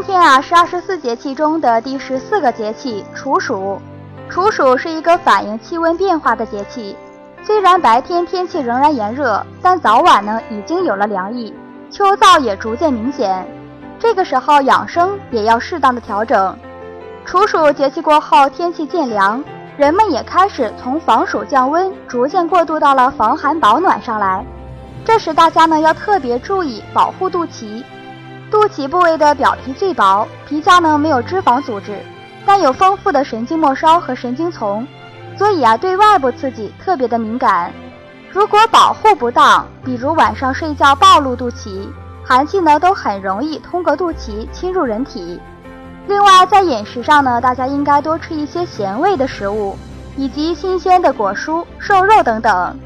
今天啊是二十四节气中的第十四个节气处暑。处暑是一个反映气温变化的节气，虽然白天天气仍然炎热，但早晚呢已经有了凉意，秋燥也逐渐明显。这个时候养生也要适当的调整。处暑节气过后，天气渐凉，人们也开始从防暑降温，逐渐过渡到了防寒保暖上来。这时大家呢要特别注意保护肚脐。肚脐部位的表皮最薄，皮下呢没有脂肪组织，但有丰富的神经末梢和神经丛，所以啊对外部刺激特别的敏感。如果保护不当，比如晚上睡觉暴露肚脐，寒气呢都很容易通过肚脐侵入人体。另外在饮食上呢，大家应该多吃一些咸味的食物，以及新鲜的果蔬、瘦肉等等。